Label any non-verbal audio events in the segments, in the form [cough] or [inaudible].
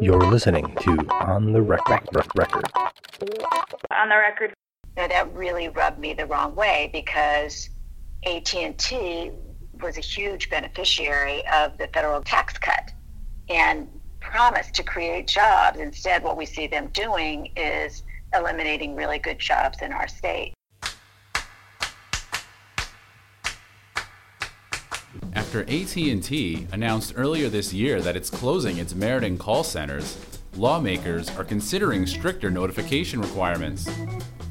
You're listening to On the Rec- Rec- Rec- Record. On the record. Now that really rubbed me the wrong way because AT&T was a huge beneficiary of the federal tax cut and promised to create jobs. Instead, what we see them doing is eliminating really good jobs in our state. After AT&T announced earlier this year that it's closing its Meriden call centers, lawmakers are considering stricter notification requirements.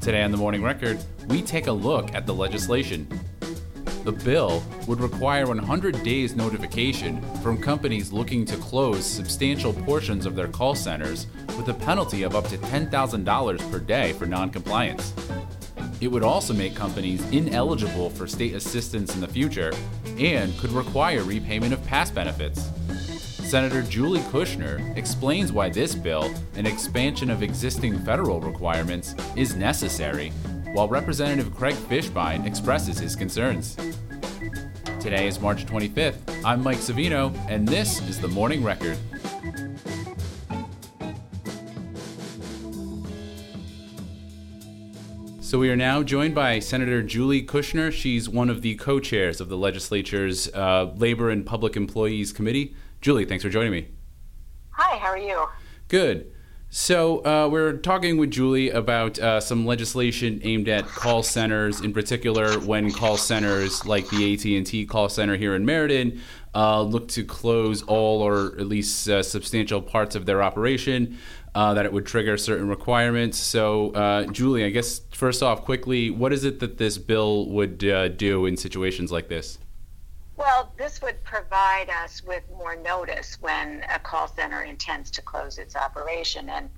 Today on the Morning Record, we take a look at the legislation. The bill would require 100 days notification from companies looking to close substantial portions of their call centers with a penalty of up to $10,000 per day for noncompliance. It would also make companies ineligible for state assistance in the future and could require repayment of past benefits. Senator Julie Kushner explains why this bill, an expansion of existing federal requirements, is necessary, while Representative Craig Fishbein expresses his concerns. Today is March 25th. I'm Mike Savino, and this is the Morning Record. So we are now joined by Senator Julie Kushner. She's one of the co-chairs of the legislature's uh, Labor and Public Employees Committee. Julie, thanks for joining me. Hi, how are you? Good. So uh, we're talking with Julie about uh, some legislation aimed at call centers, in particular when call centers like the AT&T call center here in Meriden uh, look to close all or at least uh, substantial parts of their operation. Uh, that it would trigger certain requirements. So, uh, Julie, I guess first off, quickly, what is it that this bill would do in situations like this? Well, this would provide us with more notice when a call center intends to close its operation. And,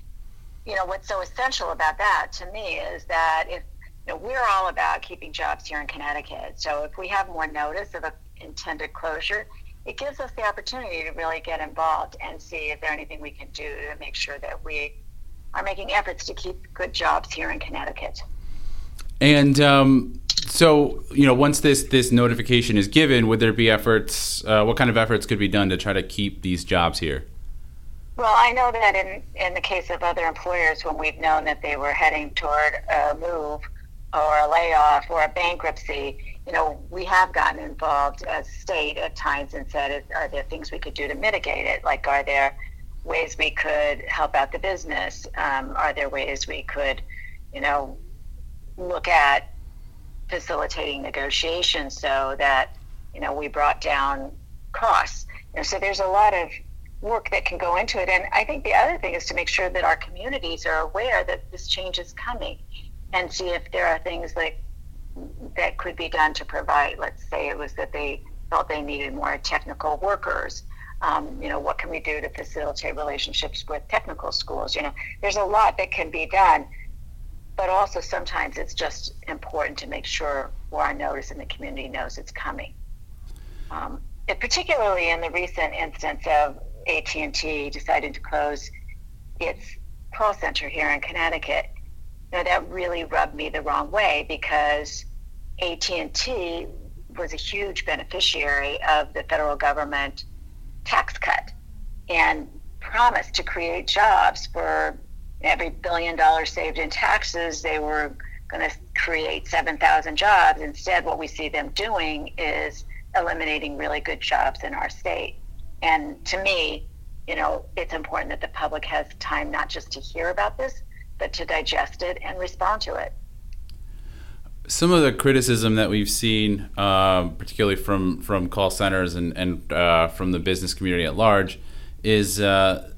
you know, what's so essential about that to me is that if, you know, we're all about keeping jobs here in Connecticut. So if we have more notice of an intended closure, it gives us the opportunity to really get involved and see if there's anything we can do to make sure that we are making efforts to keep good jobs here in Connecticut. And um, so, you know, once this this notification is given, would there be efforts? Uh, what kind of efforts could be done to try to keep these jobs here? Well, I know that in in the case of other employers, when we've known that they were heading toward a move or a layoff or a bankruptcy, you know, we have gotten involved as state at times and said, are there things we could do to mitigate it? Like, are there ways we could help out the business? Um, are there ways we could, you know, look at facilitating negotiations so that, you know, we brought down costs? You know, so there's a lot of work that can go into it. And I think the other thing is to make sure that our communities are aware that this change is coming and see if there are things like that could be done to provide. Let's say it was that they felt they needed more technical workers. Um, you know, what can we do to facilitate relationships with technical schools? You know, there's a lot that can be done, but also sometimes it's just important to make sure our notice and the community knows it's coming. Um, particularly in the recent instance of AT&T decided to close its call center here in Connecticut, you know, that really rubbed me the wrong way because AT&T was a huge beneficiary of the federal government tax cut and promised to create jobs for every billion dollars saved in taxes they were going to create 7,000 jobs. Instead what we see them doing is eliminating really good jobs in our state. And to me you know it's important that the public has time not just to hear about this but to digest it and respond to it some of the criticism that we've seen, uh, particularly from from call centers and and uh, from the business community at large, is uh,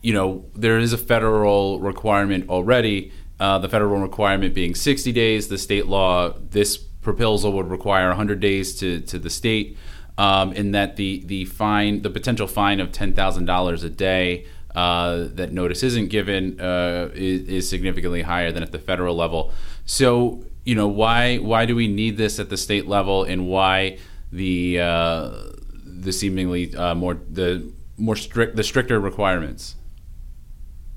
you know there is a federal requirement already. Uh, the federal requirement being 60 days. The state law, this proposal would require 100 days to to the state. Um, in that the the fine, the potential fine of ten thousand dollars a day uh, that notice isn't given uh, is, is significantly higher than at the federal level. So you know why why do we need this at the state level and why the uh, the seemingly uh, more the more strict the stricter requirements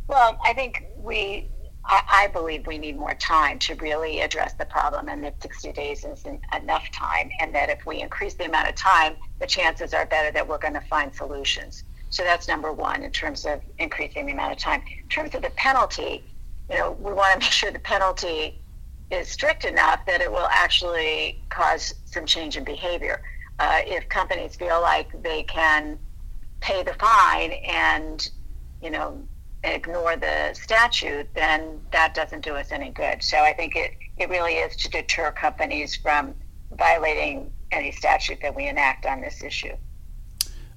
well i think we I, I, believe we need more time to really address the problem and that 60 days isn't enough time and that if we increase the amount of time the chances are better that we're going to find solutions So that's number one in terms of increasing the amount of time. In terms of the penalty, you know, we want to make sure the penalty is strict enough that it will actually cause some change in behavior. Uh, if companies feel like they can pay the fine and, you know, ignore the statute, then that doesn't do us any good. So I think it, it really is to deter companies from violating any statute that we enact on this issue.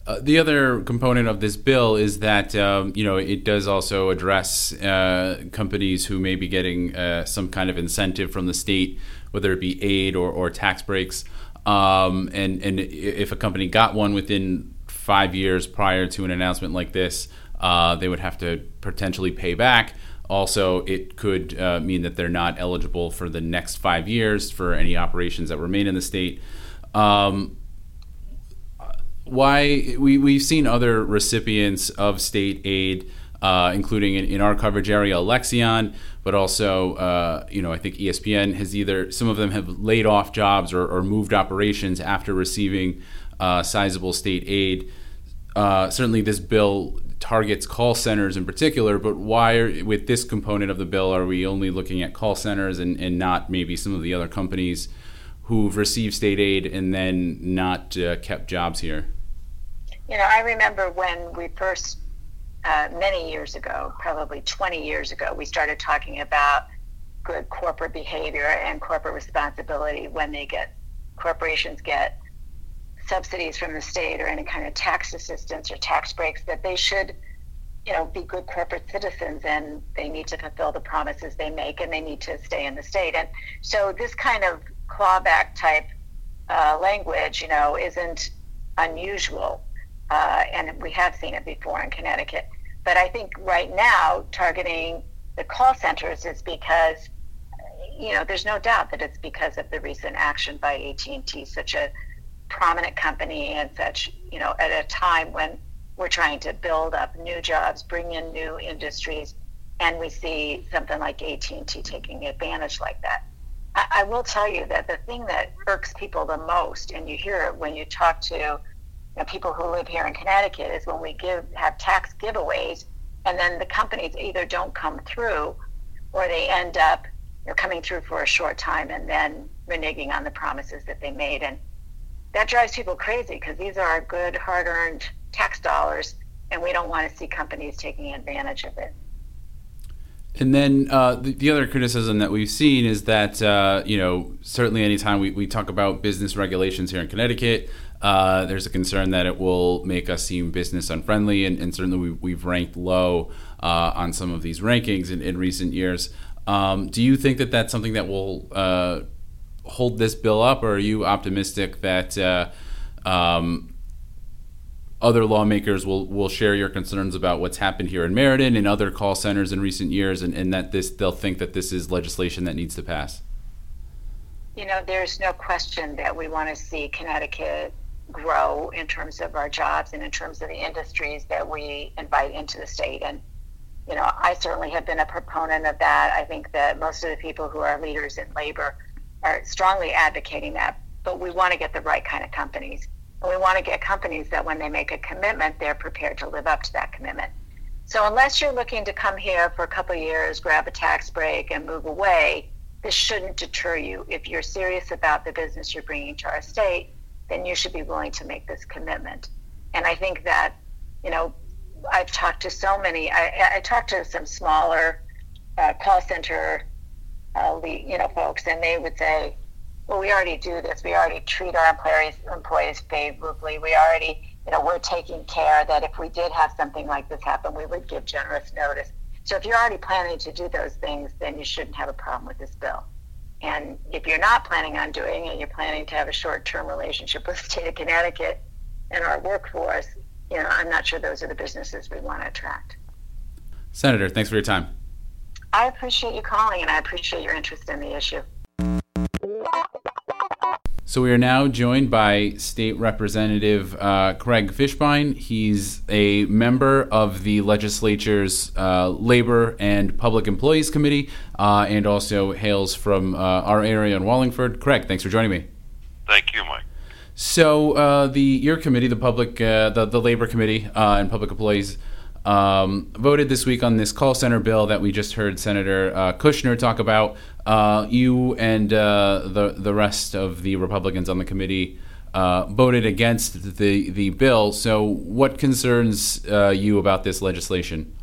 Uh, the other component of this bill is that um, you know it does also address uh, companies who may be getting uh, some kind of incentive from the state, whether it be aid or, or tax breaks. Um, and and if a company got one within five years prior to an announcement like this, uh, they would have to potentially pay back. Also, it could uh, mean that they're not eligible for the next five years for any operations that remain in the state. Um, why we we've seen other recipients of state aid, uh, including in, in, our coverage area, Alexion, but also uh, you know I think ESPN has either some of them have laid off jobs or, or moved operations after receiving uh, sizable state aid. Uh, certainly, this bill targets call centers in particular, but why, are, with this component of the bill, are we only looking at call centers and, and not maybe some of the other companies who've received state aid and then not uh, kept jobs here? You know, I remember when we first, uh, many years ago, probably 20 years ago, we started talking about good corporate behavior and corporate responsibility when they get, corporations get subsidies from the state or any kind of tax assistance or tax breaks, that they should, you know, be good corporate citizens and they need to fulfill the promises they make and they need to stay in the state. And so this kind of clawback type uh, language, you know, isn't unusual uh, and we have seen it before in Connecticut. But I think right now, targeting the call centers is because, you know, there's no doubt that it's because of the recent action by AT&T, such a prominent company and such, you know, at a time when we're trying to build up new jobs, bring in new industries, and we see something like AT&T taking advantage like that. I, I will tell you that the thing that irks people the most, and you hear it when you talk to you know, people who live here in Connecticut is when we give have tax giveaways, and then the companies either don't come through, or they end up you know, coming through for a short time and then reneging on the promises that they made, and that drives people crazy because these are our good, hard-earned tax dollars, and we don't want to see companies taking advantage of it. And then uh, the, the, other criticism that we've seen is that, uh, you know, certainly anytime we, we talk about business regulations here in Connecticut, uh, there's a concern that it will make us seem business unfriendly, and, and certainly we, have ranked low uh, on some of these rankings in, in recent years. Um, do you think that that's something that will uh, hold this bill up, or are you optimistic that uh, um, other lawmakers will, will share your concerns about what's happened here in Meriden and other call centers in recent years, and, and that this they'll think that this is legislation that needs to pass? You know, there's no question that we want to see Connecticut grow in terms of our jobs and in terms of the industries that we invite into the state. And, you know, I certainly have been a proponent of that. I think that most of the people who are leaders in labor are strongly advocating that. But we want to get the right kind of companies. We want to get companies that when they make a commitment, they're prepared to live up to that commitment. So unless you're looking to come here for a couple years, grab a tax break, and move away, this shouldn't deter you. If you're serious about the business you're bringing to our state, then you should be willing to make this commitment. And I think that, you know, I've talked to so many, I, I talked to some smaller uh, call center, uh, you know, folks, and they would say, well, we already do this. We already treat our employees, employees favorably. We already, you know, we're taking care that if we did have something like this happen, we would give generous notice. So if you're already planning to do those things, then you shouldn't have a problem with this bill. And if you're not planning on doing it, you're planning to have a short-term relationship with the state of Connecticut and our workforce, you know, I'm not sure those are the businesses we want to attract. Senator, thanks for your time. I appreciate you calling and I appreciate your interest in the issue. So we are now joined by State Representative uh, Craig Fishbein. He's a member of the legislature's uh, Labor and Public Employees Committee, uh, and also hails from uh, our area in Wallingford. Craig, thanks for joining me. Thank you, Mike. So uh, the your committee, the public, uh, the the labor committee uh, and public employees. Um, voted this week on this call center bill that we just heard Senator uh, Kushner talk about. Uh, you and uh, the the rest of the Republicans on the committee voted against the the bill. So, what concerns you about this legislation?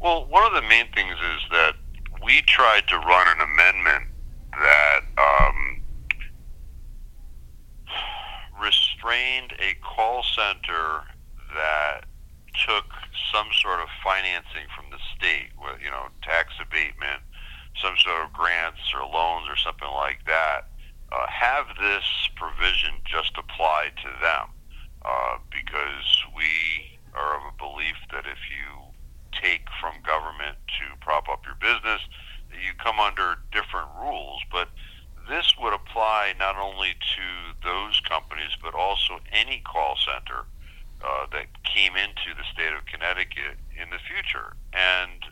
Well, one of the main things is that we tried to run an amendment that um, [sighs] restrained a call center that took some sort of financing from the state, with you know tax abatement, some sort of grants or loans or something like that. Uh, have this provision just apply to them uh, because we are of a belief that if you take from government to prop up your business, you come under different rules. But this would apply not only to those companies, but also any call center uh, that came into the state of Connecticut in the future. And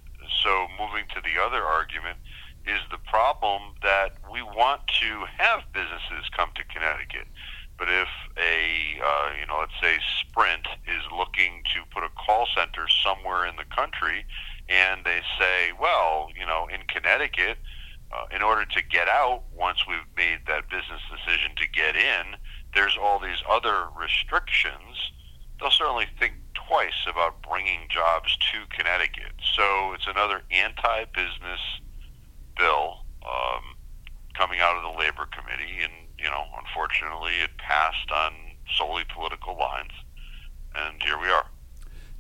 so, moving to the other argument, is the problem that we want to have businesses come to Connecticut. But if a, uh, you know, let's say Sprint is looking to put a call center somewhere in the country, and they say, well, you know, in Connecticut, uh, in order to get out, once we've made that business decision to get in, there's all these other restrictions. They'll certainly think twice about bringing jobs to Connecticut. So it's another anti-business bill um, coming out of the Labor Committee, and you know, unfortunately, it passed on solely political lines, and here we are.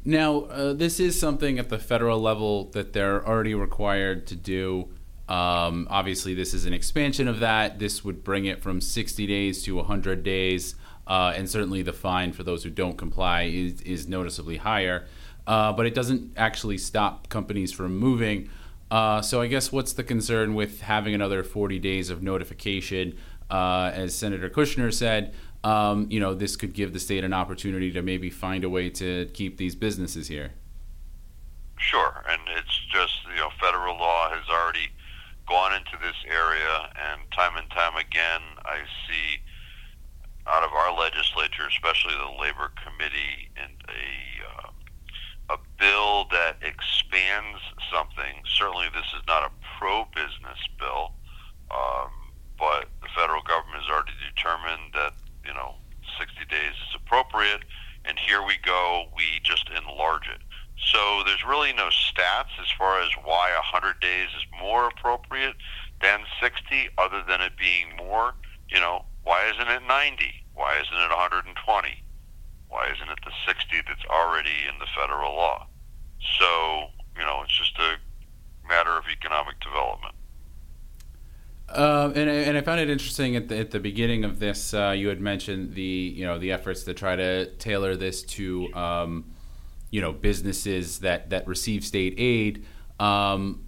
Now, uh, this is something at the federal level that they're already required to do. Um, obviously, this is an expansion of that. This would bring it from 60 days to 100 days, uh, and certainly the fine for those who don't comply is, is noticeably higher. Uh, but it doesn't actually stop companies from moving. Uh, so, I guess what's the concern with having another 40 days of notification? uh, as Senator Kushner said, um, you know, this could give the state an opportunity to maybe find a way to keep these businesses here. Sure, and it's just you know, federal law has already gone into this area, and time and time again, I see legislature, especially the labor committee, and a uh, a bill that expands something. Certainly, this is not a pro-business bill. Um, but the federal government has already determined that you know 60 days is appropriate, and here we go, we just enlarge it. So there's really no stats as far as why 100 days is more appropriate than 60, other than it being more. You know, why isn't it 90? Why isn't it 120? Why isn't it the 60 that's already in the federal law? So, you know, it's just a matter of economic development. Uh, and, and I found it interesting at the, at the beginning of this. Uh, you had mentioned the you know the efforts to try to tailor this to um, you know businesses that that receive state aid. Um,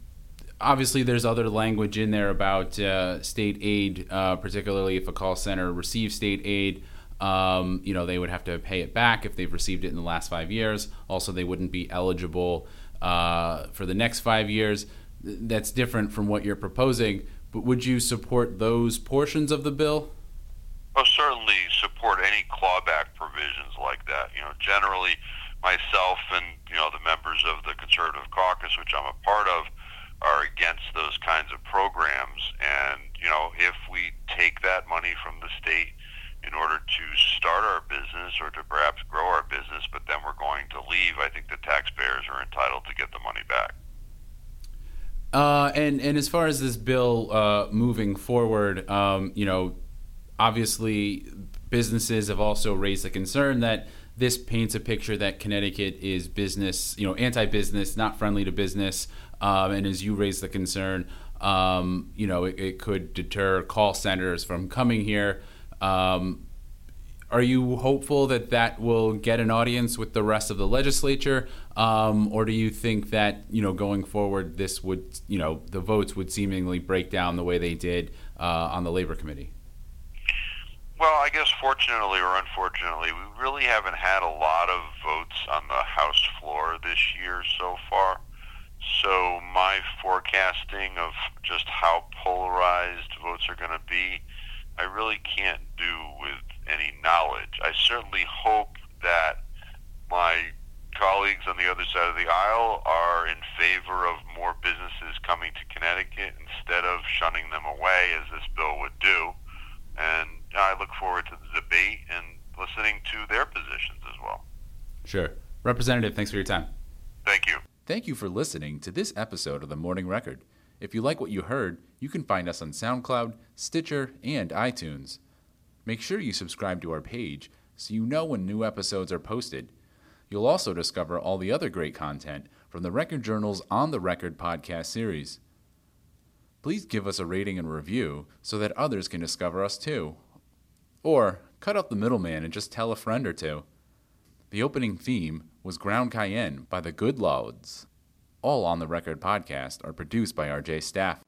obviously, there's other language in there about uh, state aid, uh, particularly if a call center receives state aid. Um, you know they would have to pay it back if they've received it in the last five years. Also, they wouldn't be eligible uh, for the next five years. That's different from what you're proposing. But would you support those portions of the bill? Oh, certainly support any clawback provisions like that. You know, generally, myself and you know the members of the Conservative Caucus, which I'm a part of, are against those kinds of programs. And you know, if we take that money from the state in order to start our business or to perhaps grow our business, but then we're going to leave, I think the taxpayers are entitled to get the money back. Uh, and and as far as this bill uh, moving forward, um, you know, obviously businesses have also raised the concern that this paints a picture that Connecticut is business, you know, anti-business, not friendly to business, um, and as you raise the concern, um, you know, it, it, could deter call centers from coming here. Um, are you hopeful that that will get an audience with the rest of the legislature, um, or do you think that you know going forward this would you know the votes would seemingly break down the way they did uh, on the labor committee? Well, I guess fortunately or unfortunately, we really haven't had a lot of votes on the House floor this year so far. So my forecasting of just how polarized votes are going to be, I really can't do with any knowledge. I certainly hope that my colleagues on the other side of the aisle are in favor of more businesses coming to Connecticut instead of shunning them away, as this bill would do. And I look forward to the debate and listening to their positions as well. Sure. Representative, thanks for your time. Thank you. Thank you for listening to this episode of the Morning Record. If you like what you heard, you can find us on SoundCloud, Stitcher, and iTunes. Make sure you subscribe to our page so you know when new episodes are posted. You'll also discover all the other great content from the Record Journal's On the Record podcast series. Please give us a rating and review so that others can discover us too. Or cut out the middleman and just tell a friend or two. The opening theme was Ground Cayenne by the Good Lawdz. All on the Record podcast are produced by RJ staff.